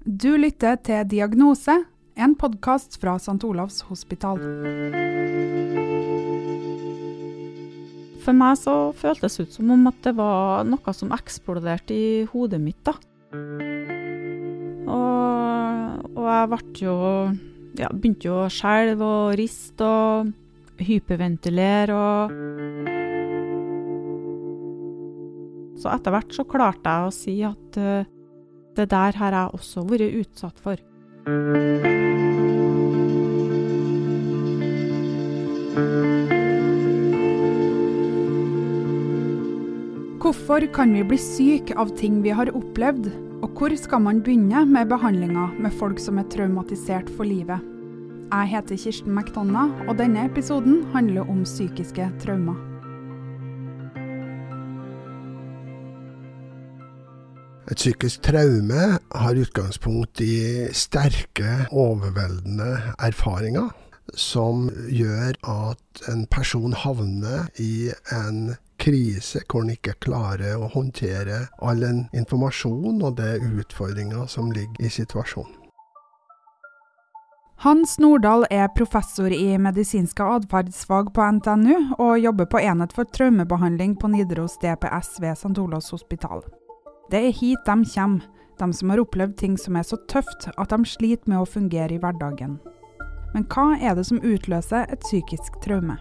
Du lytter til Diagnose, en podkast fra St. Olavs hospital. For meg så føltes det ut som om at det var noe som eksploderte i hodet mitt. da. Og, og jeg ble jo ja, begynte jo å skjelve og riste og hyperventilere og Så etter hvert så klarte jeg å si at uh, det der har jeg også vært utsatt for. Hvorfor kan vi bli syke av ting vi har opplevd, og hvor skal man begynne med behandlinga med folk som er traumatisert for livet? Jeg heter Kirsten McDonagh, og denne episoden handler om psykiske traumer. Et psykisk traume har utgangspunkt i sterke, overveldende erfaringer som gjør at en person havner i en krise hvor en ikke klarer å håndtere all den informasjon og de utfordringer som ligger i situasjonen. Hans Nordahl er professor i medisinske atferdsfag på NTNU, og jobber på enhet for traumebehandling på Nidaros DPS ved St. Olavs hospital. Det er hit de kommer, de som har opplevd ting som er så tøft at de sliter med å fungere i hverdagen. Men hva er det som utløser et psykisk traume?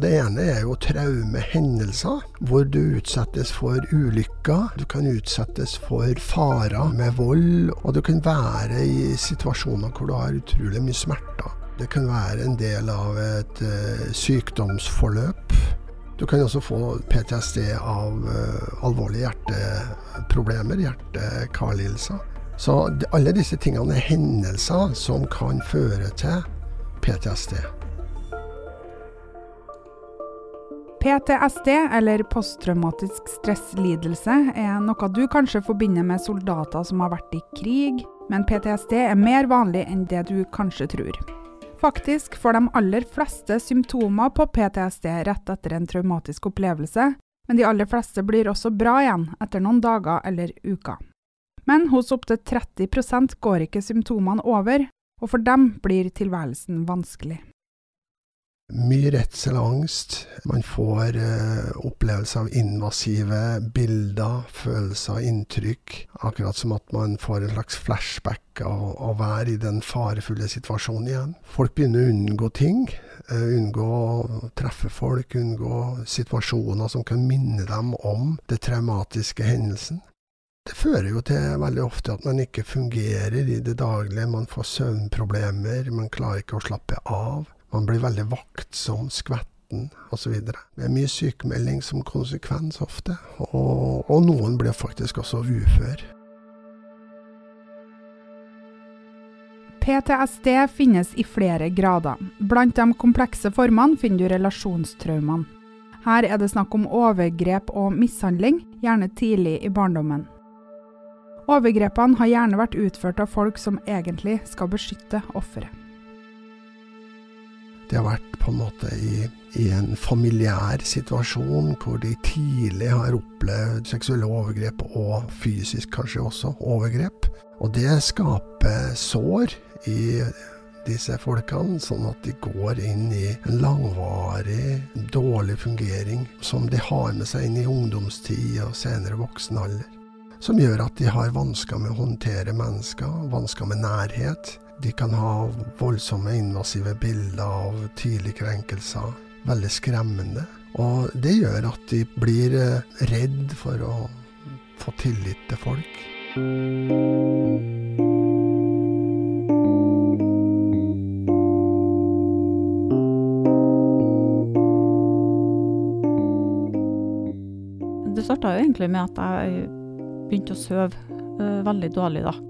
Det ene er jo traumehendelser, hvor du utsettes for ulykker. Du kan utsettes for farer med vold, og du kan være i situasjoner hvor du har utrolig mye smerter. Det kan være en del av et uh, sykdomsforløp. Du kan også få PTSD av uh, alvorlige hjerteproblemer, hjerte-karlidelser. Så alle disse tingene er hendelser som kan føre til PTSD. PTSD, eller posttraumatisk stresslidelse, er noe du kanskje forbinder med soldater som har vært i krig, men PTSD er mer vanlig enn det du kanskje tror. Faktisk får de aller fleste symptomer på PTSD rett etter en traumatisk opplevelse, men de aller fleste blir også bra igjen etter noen dager eller uker. Men hos opptil 30% går ikke symptomene over, og for dem blir tilværelsen vanskelig. Mye redsel og angst. Man får eh, opplevelse av invasive bilder, følelser, inntrykk. Akkurat som at man får en slags flashback av å være i den farefulle situasjonen igjen. Folk begynner å unngå ting. Eh, unngå å treffe folk, unngå situasjoner som kan minne dem om det traumatiske hendelsen. Det fører jo til veldig ofte at man ikke fungerer i det daglige. Man får søvnproblemer, man klarer ikke å slappe av. Man blir veldig vaktsom, skvetten osv. Det er mye sykemelding som konsekvens ofte, og, og noen blir faktisk også ufør. PTSD finnes i flere grader. Blant de komplekse formene finner du relasjonstraumene. Her er det snakk om overgrep og mishandling, gjerne tidlig i barndommen. Overgrepene har gjerne vært utført av folk som egentlig skal beskytte offeret. De har vært på en måte i, i, en familiær situasjon hvor de tidlig har opplevd seksuelle overgrep, og fysisk kanskje også overgrep. Og det skaper sår i disse folkene, sånn at de går inn i en langvarig dårlig fungering som de har med seg inn i ungdomstid og senere voksen alder. Som gjør at de har vansker med å håndtere mennesker, vansker med nærhet. De kan ha voldsomme invasive bilder av tidlige krenkelser. Veldig skremmende. Og det gjør at de blir eh, redd for å få tillit til folk. Det starta jo egentlig med at jeg begynte å sove uh, veldig dårlig, da.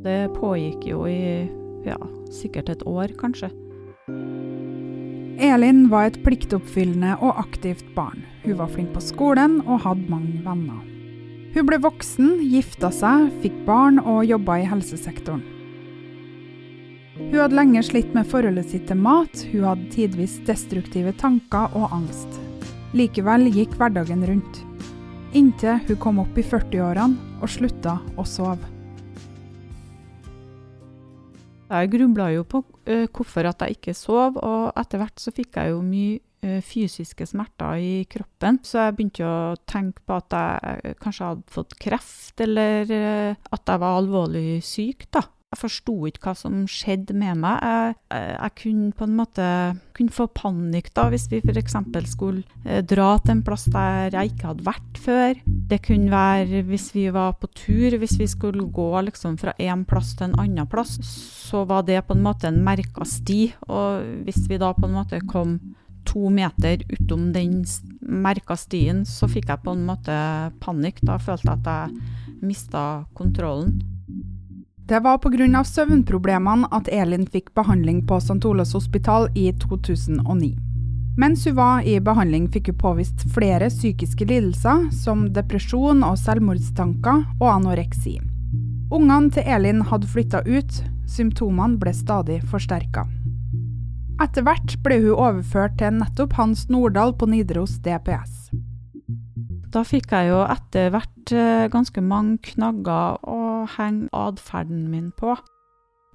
Det pågikk jo i ja, sikkert et år, kanskje. Elin var et pliktoppfyllende og aktivt barn. Hun var flink på skolen og hadde mange venner. Hun ble voksen, gifta seg, fikk barn og jobba i helsesektoren. Hun hadde lenge slitt med forholdet sitt til mat, hun hadde tidvis destruktive tanker og angst. Likevel gikk hverdagen rundt. Inntil hun kom opp i 40-årene og slutta å sove. Jeg grubla jo på uh, hvorfor at jeg ikke sov, og etter hvert så fikk jeg jo mye uh, fysiske smerter i kroppen. Så jeg begynte å tenke på at jeg kanskje hadde fått kreft, eller at jeg var alvorlig syk, da. Jeg forsto ikke hva som skjedde med meg. Jeg, jeg, kunne på en måte kunne få panikk da, hvis vi f.eks. skulle eh, dra til en plass der jeg ikke hadde vært før. Det kunne være hvis vi var på tur, hvis vi skulle gå liksom fra en plass til en annen plass, så var det på en måte en merka sti. Og hvis vi da på en måte kom to meter utom den merka stien, så fikk jeg på en måte panikk. Da følte jeg at jeg mista kontrollen. Det var pga. søvnproblemene at Elin fikk behandling på St. Olavs hospital i 2009. Mens hun var i behandling, fikk hun påvist flere psykiske lidelser, som depresjon og selvmordstanker og anoreksi. Ungene til Elin hadde flytta ut, symptomene ble stadig forsterka. Etter hvert ble hun overført til nettopp Hans Nordahl på Nidaros DPS. Da fikk jeg jo etter hvert eh, ganske mange knagger å henge atferden min på.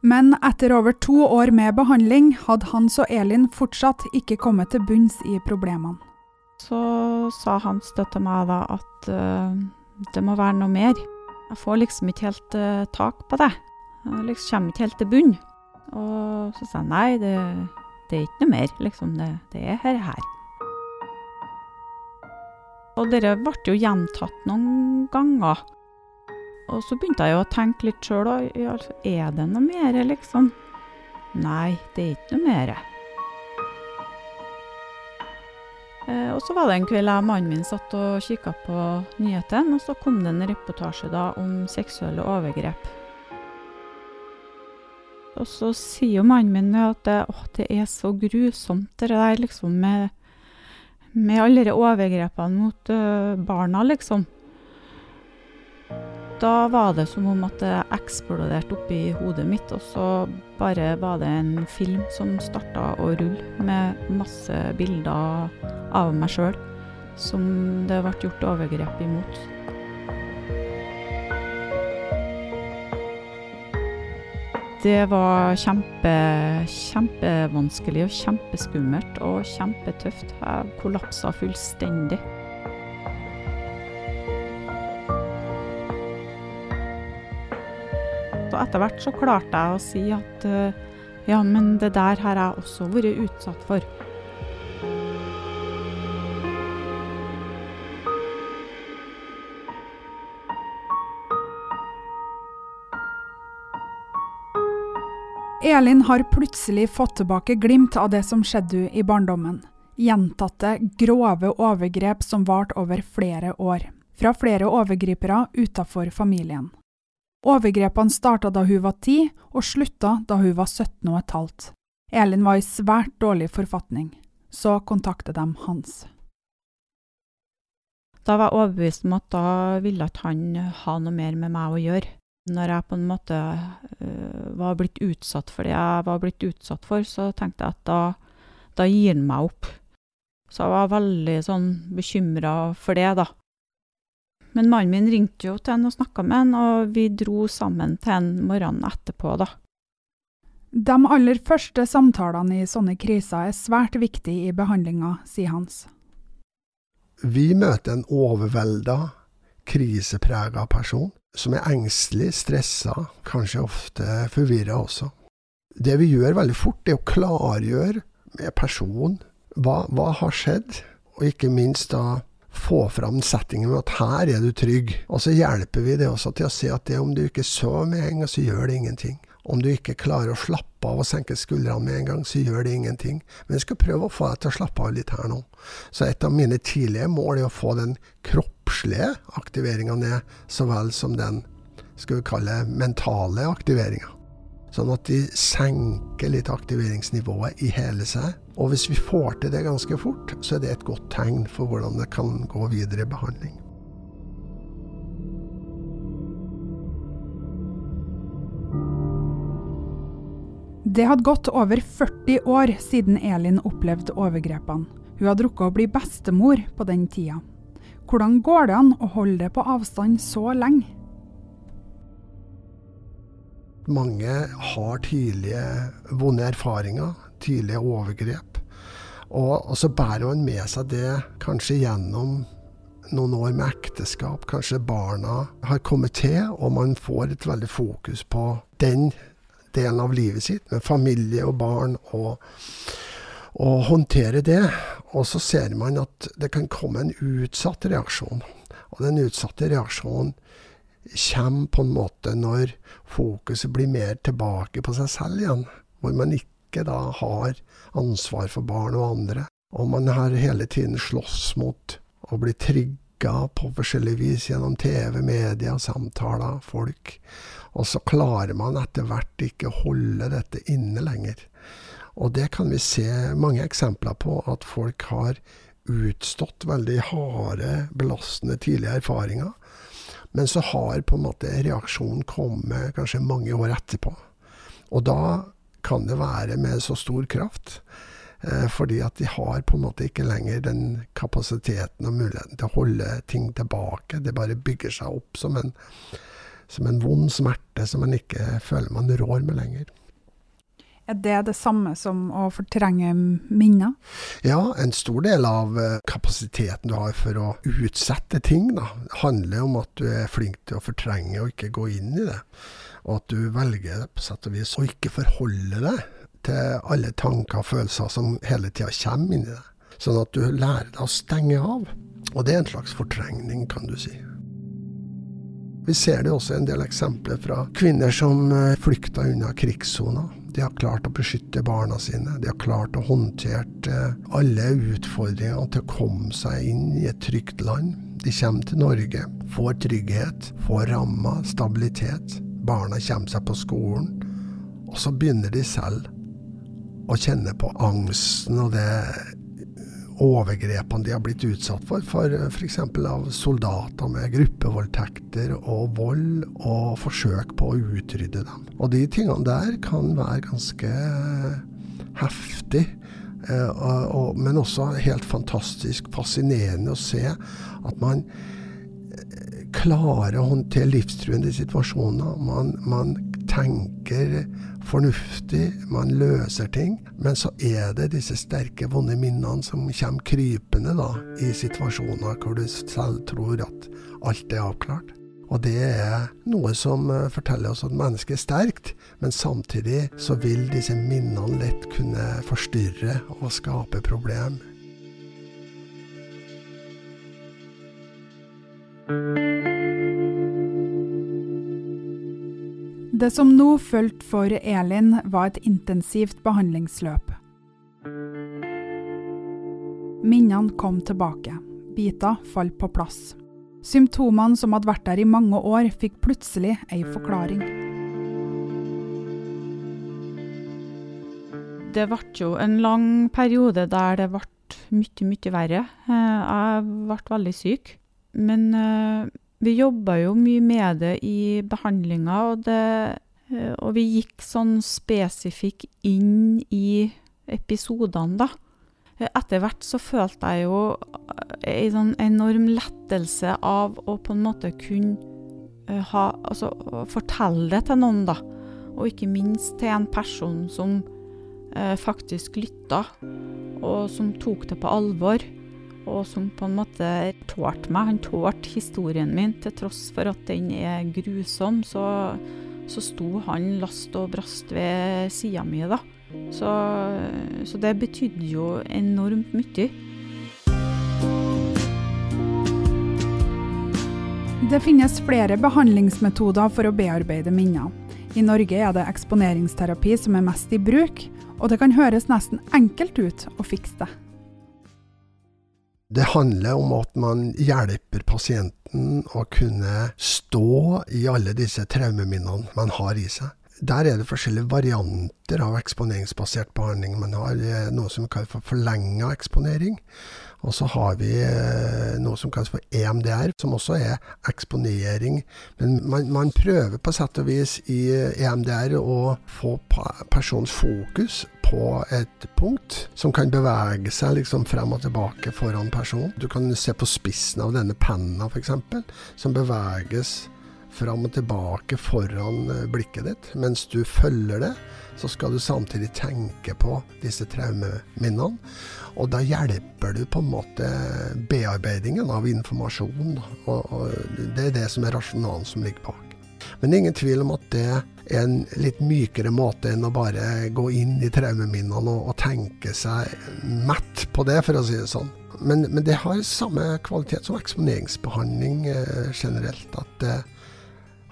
Men etter over to år med behandling hadde Hans og Elin fortsatt ikke kommet til bunns i problemene. Så sa Hans til meg da at uh, det må være noe mer. Jeg får liksom ikke helt uh, tak på det. Jeg liksom kommer ikke helt til bunn. Og så sa jeg nei, det, det, er ikke noe mer. Liksom, det, det er her. her. Og dette ble jo gjentatt noen ganger. Og så begynte jeg jo å tenke litt sjøl òg. Er det noe mer, liksom? Nei, det er ikke noe mer. Eh, og så var det en kveld jeg og mannen min satt og kikka på nyhetene, og så kom det en reportasje da om seksuelle overgrep. Og så sier jo mannen min at det, å, det er så grusomt, det der liksom med med alle de overgrepene mot uh, barna, liksom. Da var det som om at det eksploderte oppi hodet mitt, og så bare var det en film som starta å rulle med masse bilder av meg sjøl som det ble gjort overgrep imot. Det var kjempe, kjempevanskelig og kjempeskummelt og kjempetøft. Jeg kollapsa fullstendig. Så etter hvert så klarte jeg å si at eh, ja, men det der har jeg også vært utsatt for. Elin har plutselig fått tilbake glimt av det som skjedde i barndommen. Gjentatte, grove overgrep som varte over flere år. Fra flere overgripere utenfor familien. Overgrepene starta da hun var ti, og slutta da hun var 17 og et halvt. Elin var i svært dårlig forfatning. Så kontaktet de Hans. Da var jeg overbevist om at da ville ikke han ha noe mer med meg å gjøre når jeg på en måte uh, var blitt utsatt for det jeg var blitt utsatt for, så tenkte jeg at da, da gir han meg opp. Så jeg var veldig sånn bekymra for det, da. Men mannen min ringte jo til han og snakka med han, og vi dro sammen til han morgenen etterpå, da. De aller første samtalene i sånne kriser er svært viktige i behandlinga, sier Hans. Vi møter en overvelda, kriseprega person som er engstelig, stressa, kanskje ofte forvirra også. Det vi gjør veldig fort, er å klargjøre med personen hva, hva har skjedd, og ikke minst da få fram settingen med at her er du trygg. Og så hjelper vi det også til å se at det om du ikke sover med en gang, så gjør det ingenting. Om du ikke klarer å slappe av og senke skuldrene med en gang, så gjør det ingenting. Men jeg skal prøve å få deg til å slappe av litt her nå. Så et av mine tidlige mål er å få den kroppslige aktiveringa ned, så vel som den skal vi kalle mentale aktiveringa. Sånn at de senker litt aktiveringsnivået i hele seg. Og hvis vi får til det ganske fort, så er det et godt tegn for hvordan det kan gå videre i behandling. Det hadde gått over 40 år siden Elin opplevde overgrepene. Hun hadde rukket å bli bestemor på den tida. Hvordan går det an å holde det på avstand så lenge? Mange har tidlige vonde erfaringer, tidlige overgrep. Og, og så bærer man med seg det kanskje gjennom noen år med ekteskap. Kanskje barna har kommet til, og man får et veldig fokus på den delen av livet sitt, med familie og barn, og, og håndtere det. Og så ser man at det kan komme en utsatt reaksjon. Og den utsatte reaksjonen kommer på en måte når fokuset blir mer tilbake på seg selv igjen. Hvor man ikke da har ansvar for barn og andre. Og man har hele tiden slåss mot å bli trigga på forskjellig vis gjennom TV, media, samtaler, folk. Og så klarer man etter hvert ikke holde dette inne lenger. Og det kan vi se mange eksempler på, at folk har utstått veldig harde, belastende tidlige erfaringer. Men så har på en måte reaksjonen kommet kanskje mange år etterpå. Og da kan det være med så stor kraft. Eh, fordi at de har på en måte ikke lenger den kapasiteten og muligheten til å holde ting tilbake. Det bare bygger seg opp som en som en vond smerte som man ikke føler man rår med lenger. Er det det samme som å fortrenge minner? Ja, en stor del av eh, kapasiteten du har for å utsette ting, da, handler om at du er flink til å fortrenge og ikke gå inn i det. Og at du velger på sett og vis å ikke forholde deg til alle tanker og følelser som hele tida kommer inn i deg. Sånn at du lærer deg å stenge av. Og det er en slags fortrengning, kan du si. Vi ser det også en del eksempler fra kvinner som eh, flykta unna krigssoner. De har klart å beskytte barna sine. De har klart å håndtere eh, alle utfordringene til å komme seg inn i et trygt land. De kommer til Norge, får trygghet, får rammer, stabilitet. Barna kommer seg på skolen. Og så begynner de selv å kjenne på angsten og det overgrepene de har blitt utsatt for, for f.eks. av soldater med gruppevoldtekter og vold, og forsøk på å utrydde dem. Og de tingene der kan være ganske heftig. Eh, men også helt fantastisk fascinerende å se at man eh, klarer å håndtere livstruende situasjoner. Man, man tenker fornuftig, man løser ting. Men så er det disse sterke, vonde minnene som kommer krypende da, i situasjoner hvor du selv tror at alt er avklart. Og det er noe som eh, forteller oss at mennesket er sterkt, men samtidig så vil disse minnene lett kunne forstyrre og skape problem. Det som nå fulgte for Elin, var et intensivt behandlingsløp. Minnene kom tilbake. Biter falt på plass. Symptomene som hadde vært der i mange år, fikk plutselig ei forklaring. Det ble jo en lang periode der det ble mye, mye verre. Eh, jeg ble veldig syk. Men eh, vi jobba jo mye med det i behandlinga, og, eh, og vi gikk sånn spesifikk inn i episodene, da. Etter hvert så følte jeg jo en sånn enorm lettelse av å på en måte kunne eh, ha Altså fortelle det til noen, da. Og ikke minst til en person som eh, faktisk lytta, og som tok det på alvor og som på en måte tålte meg. Han tålte historien min. Til tross for at den er grusom, så, så sto han last og brast ved sida mi, da. Så, så det betydde jo enormt mye. Det finnes flere behandlingsmetoder for å bearbeide minner. I Norge er det eksponeringsterapi som er mest i bruk, og det kan høres nesten enkelt ut å fikse det. Det handler om at man hjelper pasienten å kunne stå i alle disse traumeminnene man har i seg. Der er det forskjellige varianter av eksponeringsbasert behandling. Man har eh, noe som kalles for forlenga eksponering. Og så har vi eh, noe som kalles for EMDR, som også er eksponering. Men man, man prøver på sett og vis i EMDR å få personens fokus på et punkt som kan bevege seg liksom frem og tilbake foran personen. Du kan se på spissen av denne penna f.eks., som beveges fram og tilbake foran eh, blikket ditt. Mens du følger det, så skal du samtidig tenke på disse traumeminnene. Og da hjelper du på en måte bearbeidingen av informasjon. Og, og det er det som er rasjonalen som ligger bak. Men det er ingen tvil om at det er en litt mykere måte enn å bare gå inn i traumeminnene og, og tenke seg mett på det, for å si det sånn. Men, men det har samme kvalitet som eksponeringsbehandling eh, generelt. At det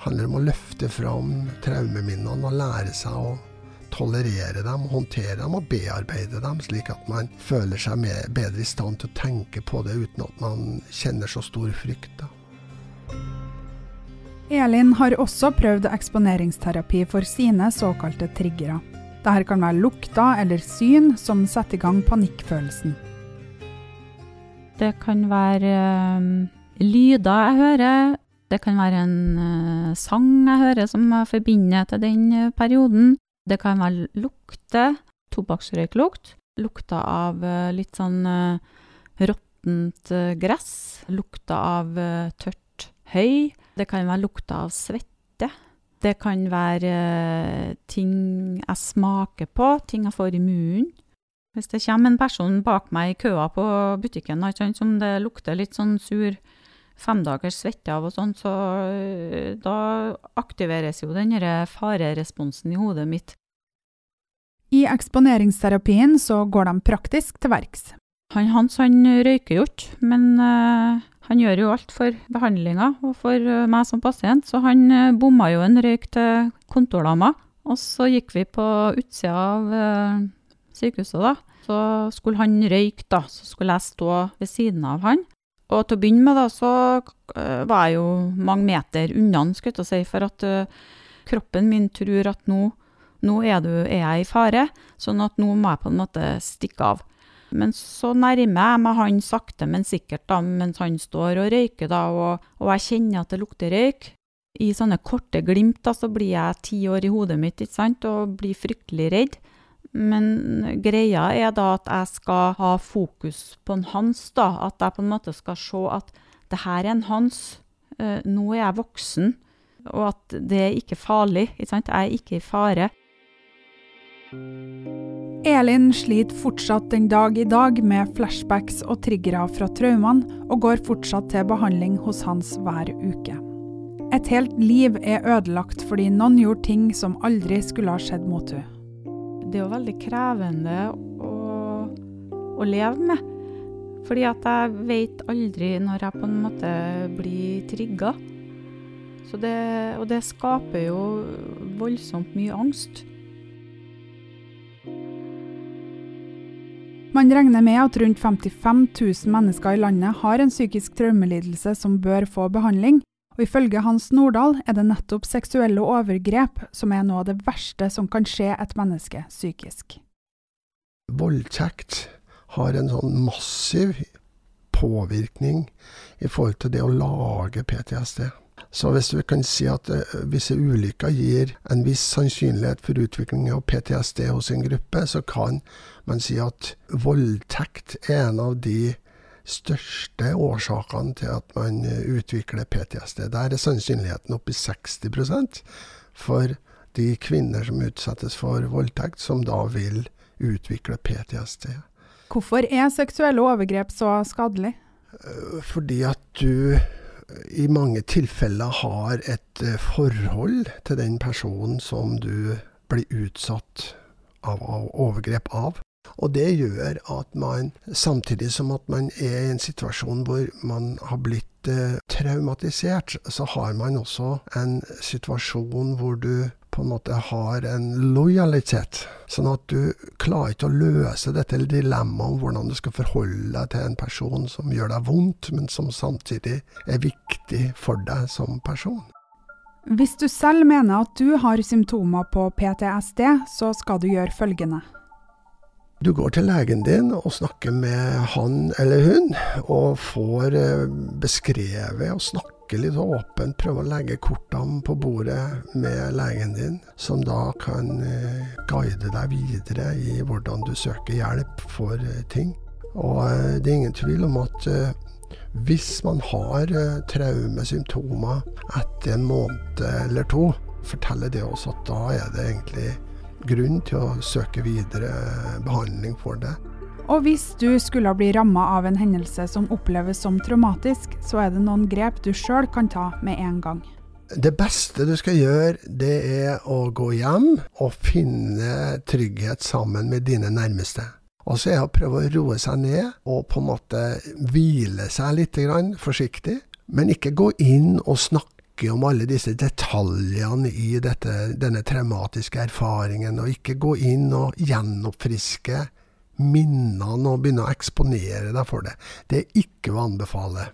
handler om å løfte fram traumeminnene og lære seg å tolerere dem, håndtere dem og bearbeide dem, slik at man føler seg mer, bedre i stand til å tenke på det uten at man kjenner så stor frykt. Da. Elin har også prøvd eksponeringsterapi for sine såkalte triggere. Dette kan være lukter eller syn som setter i gang panikkfølelsen. Det kan være øh, lyder jeg hører. Det kan være en uh, sang jeg hører som jeg forbinder til den uh, perioden. Det kan være lukter. Tobakksrøyklukt. Lukta av uh, litt sånn råttent gress. Lukta av tørt høy. Det kan være lukta av svette. Det kan være eh, ting jeg smaker på, ting jeg får i munnen. Hvis det kommer en person bak meg i køa på butikken som det lukter litt sånn sur femdagers svette av og sånn, så eh, da aktiveres jo den fareresponsen i hodet mitt. I eksponeringsterapien så går de praktisk til verks. Han Hans han røyker jo ikke, men uh, han gjør jo alt for behandlinga og for uh, meg som pasient, så han uh, bomma jo en røyk til kontordama. Og så gikk vi på utsida av sykehuset, da. Så skulle han røyke, da. Så skulle jeg stå ved siden av han. Og til å begynne med, da, så var jeg jo mange meter unna skulle jeg si, for at kroppen min tror at nå, nå er, du, er jeg i fare, sånn at nå må jeg på en måte stikke av. Men så nærmer jeg meg han sakte, men sikkert da, mens han står og røyker, da, og, og jeg kjenner at det lukter røyk. I sånne korte glimt da, så blir jeg ti år i hodet mitt ikke sant, og blir fryktelig redd. Men greia er da at jeg skal ha fokus på en hans, da. At jeg på en måte skal se at det her er en hans. Eh, nå er jeg voksen, og at det er ikke farlig. Ikke sant? Jeg er ikke i fare. Elin sliter fortsatt den dag i dag med flashbacks og triggere fra traumene, og går fortsatt til behandling hos Hans hver uke. Et helt liv er ødelagt fordi noen gjorde ting som aldri skulle ha skjedd mot henne. Det er jo veldig krevende å, å leve med. Fordi at jeg vet aldri når jeg på en måte blir trigga. og det skaper jo voldsomt mye angst. Man regner med at rundt 55 000 mennesker i landet har en psykisk traumelidelse som bør få behandling, og ifølge Hans Nordahl er det nettopp seksuelle overgrep som er noe av det verste som kan skje et menneske psykisk. Voldtekt har en sånn massiv påvirkning i forhold til det å lage PTSD. Så hvis vi kan si at uh, visse ulykker gir en viss sannsynlighet for utvikling av PTSD hos en gruppe, så kan man si at voldtekt er en av de største årsakene til at man eh, utvikler PTSD. Der er sannsynligheten oppe i 60% for de kvinner som utsettes for voldtekt, som da vil utvikle PTSD. Hvorfor er seksuelle overgrep så skadelig? Eh, fordi at du i mange tilfeller har et eh, forhold til den personen som du blir utsatt av overgrep av. Og det gjør at man, samtidig som at man er i en situasjon hvor man har blitt eh, traumatisert, så har man også en situasjon hvor du på en måte har en lojalitet. Sånn at du klarer ikke å løse dette dilemmaet om hvordan du skal forholde deg til en person som gjør deg vondt, men som samtidig er viktig for deg som person. Hvis du selv mener at du har symptomer på PTSD, så skal du gjøre følgende. Du går til legen din og snakker med han eller hun, og får eh, beskrevet og snakke litt åpent, prøve å legge kortene på bordet med legen din, som da kan eh, guide deg videre i hvordan du søker hjelp for eh, ting. Og det er ingen tvil om at hvis man har traumesymptomer etter en måned eller to, forteller det oss at da er det egentlig grunn til å søke videre behandling for det. Og hvis du skulle bli ramma av en hendelse som oppleves som traumatisk, så er det noen grep du sjøl kan ta med en gang. Det beste du skal gjøre, det er å gå hjem og finne trygghet sammen med dine nærmeste. Og så er det å prøve å roe seg ned og på en måte hvile seg litt forsiktig. Men ikke gå inn og snakke om alle disse detaljene i dette, denne traumatiske erfaringen, og ikke gå inn og gjenoppfriske minnene og begynne å eksponere deg for det. Det er ikke å anbefale.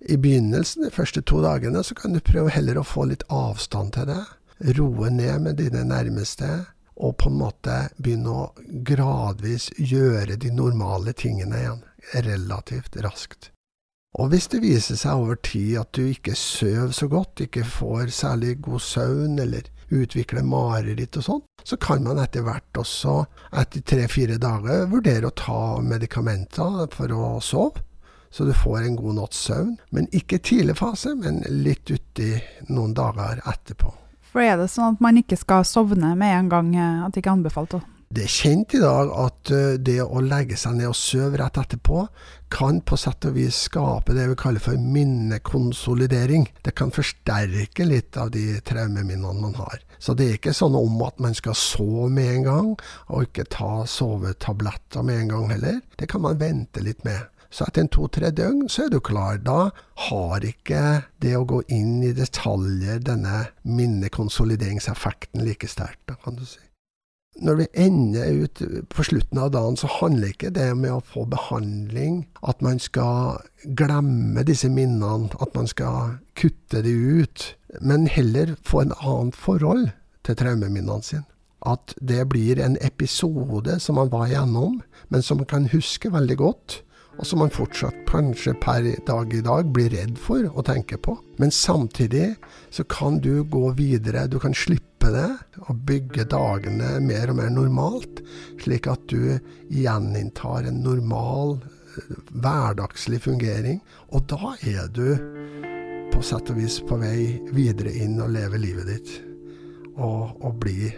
I begynnelsen, de første to dagene, så kan du prøve heller å få litt avstand til det. Roe ned med dine nærmeste, og på en måte begynne å gradvis gjøre de normale tingene igjen. Relativt raskt. Og hvis det viser seg over tid at du ikke sover så godt, ikke får særlig god søvn, eller utvikler mareritt og sånn, så kan man etter hvert også, etter tre-fire dager, vurdere å ta medikamenter for å sove. Så du får en god natts søvn. Men ikke tidlig fase, men litt uti noen dager etterpå. For er det sånn at man ikke skal sovne med en gang, eh, at det ikke er anbefalt? Også? Det er kjent i dag at eh, det å legge seg ned og sove rett etterpå, kan på sett og vis skape det vi kaller for minnekonsolidering. Det kan forsterke litt av de traumeminnene man har. Så det er ikke sånn om at man skal sove med en gang, og ikke ta sovetabletter med en gang heller. Det kan man vente litt med. Så etter en to-tre døgn så er du klar. Da har ikke det å gå inn i detaljer denne minnekonsolideringseffekten like sterkt, kan du si når vi ender ut på slutten av dagen, så handler ikke det med å få behandling, at man skal glemme disse minnene, at man skal kutte det ut, men heller få en annet forhold til traumeminnene sine. At det blir en episode som man var igjennom, men som man kan huske veldig godt, og som man fortsatt kanskje per dag i dag blir redd for å tenke på. Men samtidig så kan du gå videre, du kan slippe det, og bygge dagene mer og mer normalt, slik at du gjeninntar en normal, eh, hverdagslig fungering. Og da er du på sett og vis på vei videre inn og leve livet ditt. Og, og bli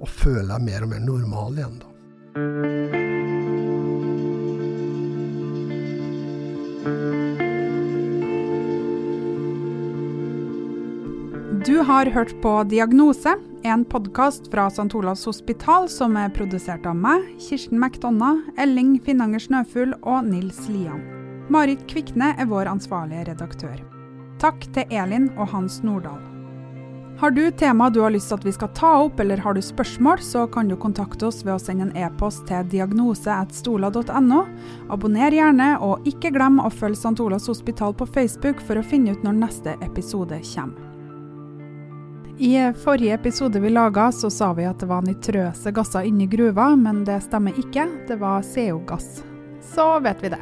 Og føle deg mer og mer normal igjen, da. Du har hørt på Diagnose, en podkast fra St. Olavs hospital som er produsert av meg, Kirsten McDonna, Elling Finnanger Snøfugl og Nils Lian. Marit Kvikne er vår ansvarlige redaktør. Takk til Elin og Hans Nordahl. Har du tema du har lyst til at vi skal ta opp, eller har du spørsmål, så kan du kontakte oss ved å sende en e-post til diagnose.stola.no. Abonner gjerne, og ikke glem å følge St. Olavs hospital på Facebook for å finne ut når neste episode kommer. I forrige episode vi laga, så sa vi at det var nitrøse gasser inni gruva, men det stemmer ikke. Det var CO-gass. Så vet vi det.